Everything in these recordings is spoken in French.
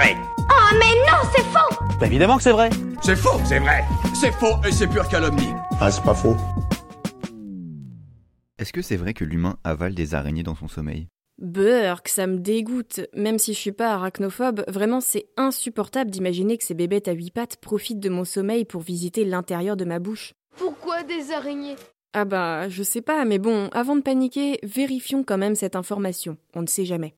vrai. Oh mais non, c'est faux Bah évidemment que c'est vrai. C'est faux, c'est vrai. C'est faux et c'est pure calomnie. Ah, c'est pas faux. Est-ce que c'est vrai que l'humain avale des araignées dans son sommeil? Burk, ça me dégoûte. Même si je suis pas arachnophobe, vraiment c'est insupportable d'imaginer que ces bébêtes à huit pattes profitent de mon sommeil pour visiter l'intérieur de ma bouche. Pourquoi des araignées? Ah bah, je sais pas, mais bon, avant de paniquer, vérifions quand même cette information. On ne sait jamais.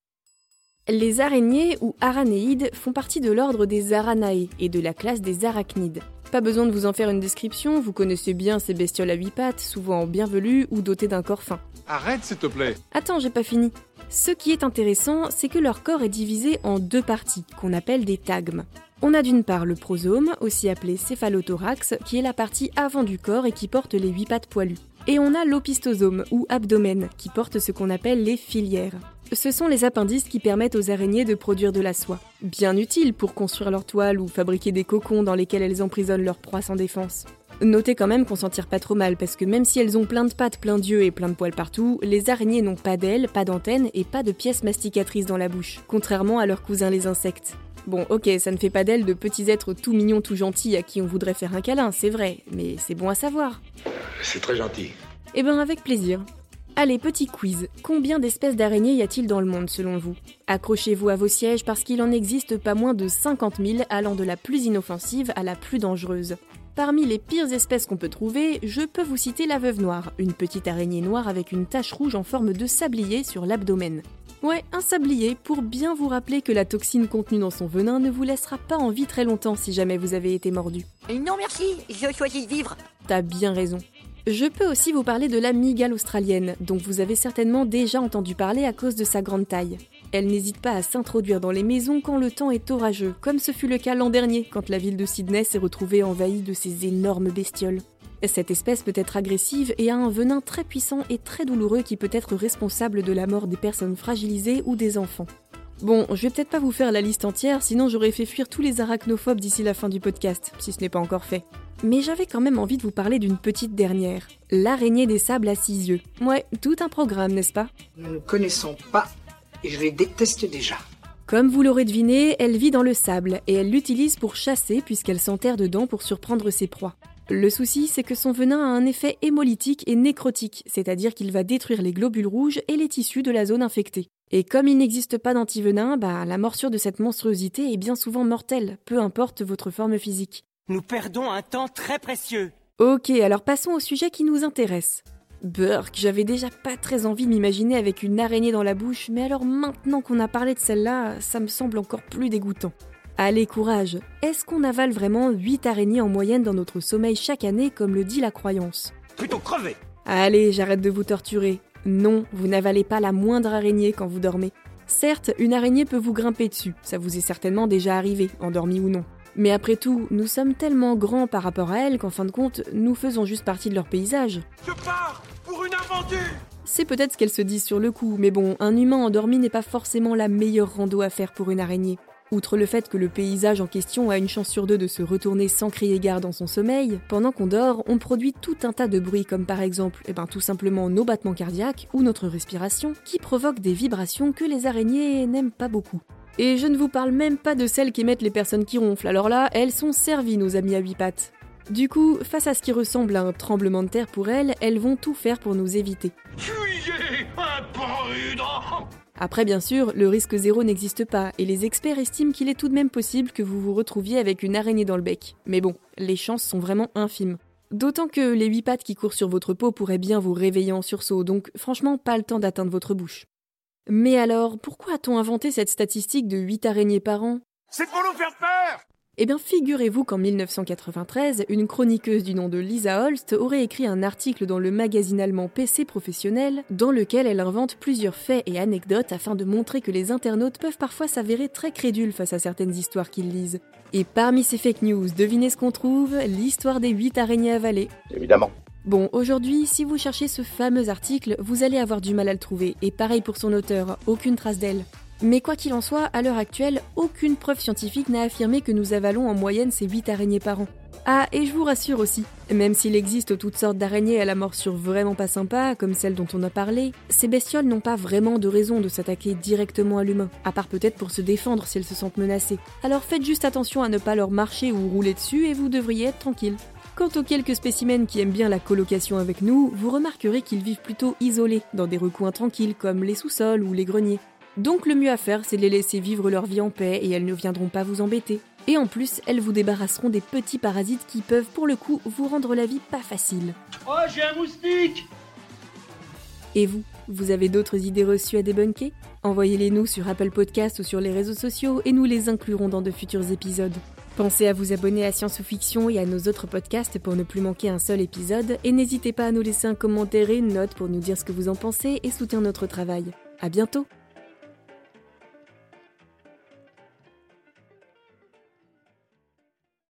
Les araignées ou aranéides font partie de l'ordre des aranae et de la classe des arachnides. Pas besoin de vous en faire une description, vous connaissez bien ces bestioles à huit pattes, souvent bien velues ou dotées d'un corps fin. Arrête, s'il te plaît. Attends, j'ai pas fini. Ce qui est intéressant, c'est que leur corps est divisé en deux parties, qu'on appelle des tagmes. On a d'une part le prosome, aussi appelé céphalothorax, qui est la partie avant du corps et qui porte les huit pattes poilues. Et on a l'opistosome, ou abdomen, qui porte ce qu'on appelle les filières. Ce sont les appendices qui permettent aux araignées de produire de la soie. Bien utile pour construire leur toile ou fabriquer des cocons dans lesquels elles emprisonnent leurs proies sans défense. Notez quand même qu'on s'en tire pas trop mal parce que même si elles ont plein de pattes, plein d'yeux et plein de poils partout, les araignées n'ont pas d'ailes, pas d'antennes et pas de pièces masticatrices dans la bouche, contrairement à leurs cousins les insectes. Bon, ok, ça ne fait pas d'elles de petits êtres tout mignons, tout gentils à qui on voudrait faire un câlin, c'est vrai, mais c'est bon à savoir. C'est très gentil. Eh ben avec plaisir. Allez, petit quiz. Combien d'espèces d'araignées y a-t-il dans le monde selon vous? Accrochez-vous à vos sièges parce qu'il en existe pas moins de 50 000 allant de la plus inoffensive à la plus dangereuse. Parmi les pires espèces qu'on peut trouver, je peux vous citer la veuve noire, une petite araignée noire avec une tache rouge en forme de sablier sur l'abdomen. Ouais, un sablier pour bien vous rappeler que la toxine contenue dans son venin ne vous laissera pas en vie très longtemps si jamais vous avez été mordu. Non merci, je choisis de vivre. T'as bien raison. Je peux aussi vous parler de la migale australienne, dont vous avez certainement déjà entendu parler à cause de sa grande taille. Elle n'hésite pas à s'introduire dans les maisons quand le temps est orageux, comme ce fut le cas l'an dernier quand la ville de Sydney s'est retrouvée envahie de ces énormes bestioles. Cette espèce peut être agressive et a un venin très puissant et très douloureux qui peut être responsable de la mort des personnes fragilisées ou des enfants. Bon, je vais peut-être pas vous faire la liste entière, sinon j'aurais fait fuir tous les arachnophobes d'ici la fin du podcast, si ce n'est pas encore fait. Mais j'avais quand même envie de vous parler d'une petite dernière, l'araignée des sables à six yeux. Ouais, tout un programme, n'est-ce pas? Nous ne connaissons pas et je les déteste déjà. Comme vous l'aurez deviné, elle vit dans le sable et elle l'utilise pour chasser puisqu'elle s'enterre dedans pour surprendre ses proies. Le souci, c'est que son venin a un effet hémolytique et nécrotique, c'est-à-dire qu'il va détruire les globules rouges et les tissus de la zone infectée. Et comme il n'existe pas d'antivenin, bah, la morsure de cette monstruosité est bien souvent mortelle, peu importe votre forme physique. Nous perdons un temps très précieux. Ok, alors passons au sujet qui nous intéresse. Burk, j'avais déjà pas très envie de m'imaginer avec une araignée dans la bouche, mais alors maintenant qu'on a parlé de celle-là, ça me semble encore plus dégoûtant. Allez, courage Est-ce qu'on avale vraiment 8 araignées en moyenne dans notre sommeil chaque année, comme le dit la croyance? Plutôt crever. Allez, j'arrête de vous torturer. Non, vous n'avalez pas la moindre araignée quand vous dormez. Certes, une araignée peut vous grimper dessus, ça vous est certainement déjà arrivé, endormi ou non. Mais après tout, nous sommes tellement grands par rapport à elles qu'en fin de compte, nous faisons juste partie de leur paysage. Je pars pour une aventure. C'est peut-être ce qu'elles se disent sur le coup, mais bon, un humain endormi n'est pas forcément la meilleure rando à faire pour une araignée. Outre le fait que le paysage en question a une chance sur deux de se retourner sans crier gare dans son sommeil, pendant qu'on dort, on produit tout un tas de bruits comme par exemple, eh ben, tout simplement nos battements cardiaques ou notre respiration, qui provoquent des vibrations que les araignées n'aiment pas beaucoup. Et je ne vous parle même pas de celles qu'émettent les personnes qui ronflent, alors là, elles sont servies nos amis à huit pattes. Du coup, face à ce qui ressemble à un tremblement de terre pour elles, elles vont tout faire pour nous éviter. Fuyez. Après, bien sûr, le risque zéro n'existe pas, et les experts estiment qu'il est tout de même possible que vous vous retrouviez avec une araignée dans le bec. Mais bon, les chances sont vraiment infimes. D'autant que les huit pattes qui courent sur votre peau pourraient bien vous réveiller en sursaut, donc franchement pas le temps d'atteindre votre bouche. Mais alors, pourquoi a-t-on inventé cette statistique de 8 araignées par an? C'est pour nous faire peur. Eh bien, figurez-vous qu'en 1993, une chroniqueuse du nom de Lisa Holst aurait écrit un article dans le magazine allemand PC Professionnel, dans lequel elle invente plusieurs faits et anecdotes afin de montrer que les internautes peuvent parfois s'avérer très crédules face à certaines histoires qu'ils lisent. Et parmi ces fake news, devinez ce qu'on trouve L'histoire des 8 araignées avalées. Évidemment. Bon, aujourd'hui, si vous cherchez ce fameux article, vous allez avoir du mal à le trouver, et pareil pour son auteur, aucune trace d'elle. Mais quoi qu'il en soit, à l'heure actuelle, aucune preuve scientifique n'a affirmé que nous avalons en moyenne ces 8 araignées par an. Ah, et je vous rassure aussi, même s'il existe toutes sortes d'araignées à la morsure vraiment pas sympa, comme celle dont on a parlé, ces bestioles n'ont pas vraiment de raison de s'attaquer directement à l'humain, à part peut-être pour se défendre si elles se sentent menacées. Alors faites juste attention à ne pas leur marcher ou rouler dessus et vous devriez être tranquille. Quant aux quelques spécimens qui aiment bien la colocation avec nous, vous remarquerez qu'ils vivent plutôt isolés, dans des recoins tranquilles comme les sous-sols ou les greniers. Donc le mieux à faire, c'est de les laisser vivre leur vie en paix et elles ne viendront pas vous embêter. Et en plus, elles vous débarrasseront des petits parasites qui peuvent pour le coup vous rendre la vie pas facile. Oh, j'ai un moustique Et vous, vous avez d'autres idées reçues à débunker? Envoyez-les nous sur Apple Podcast ou sur les réseaux sociaux et nous les inclurons dans de futurs épisodes. Pensez à vous abonner à Science ou Fiction et à nos autres podcasts pour ne plus manquer un seul épisode et n'hésitez pas à nous laisser un commentaire et une note pour nous dire ce que vous en pensez et soutenir notre travail. À bientôt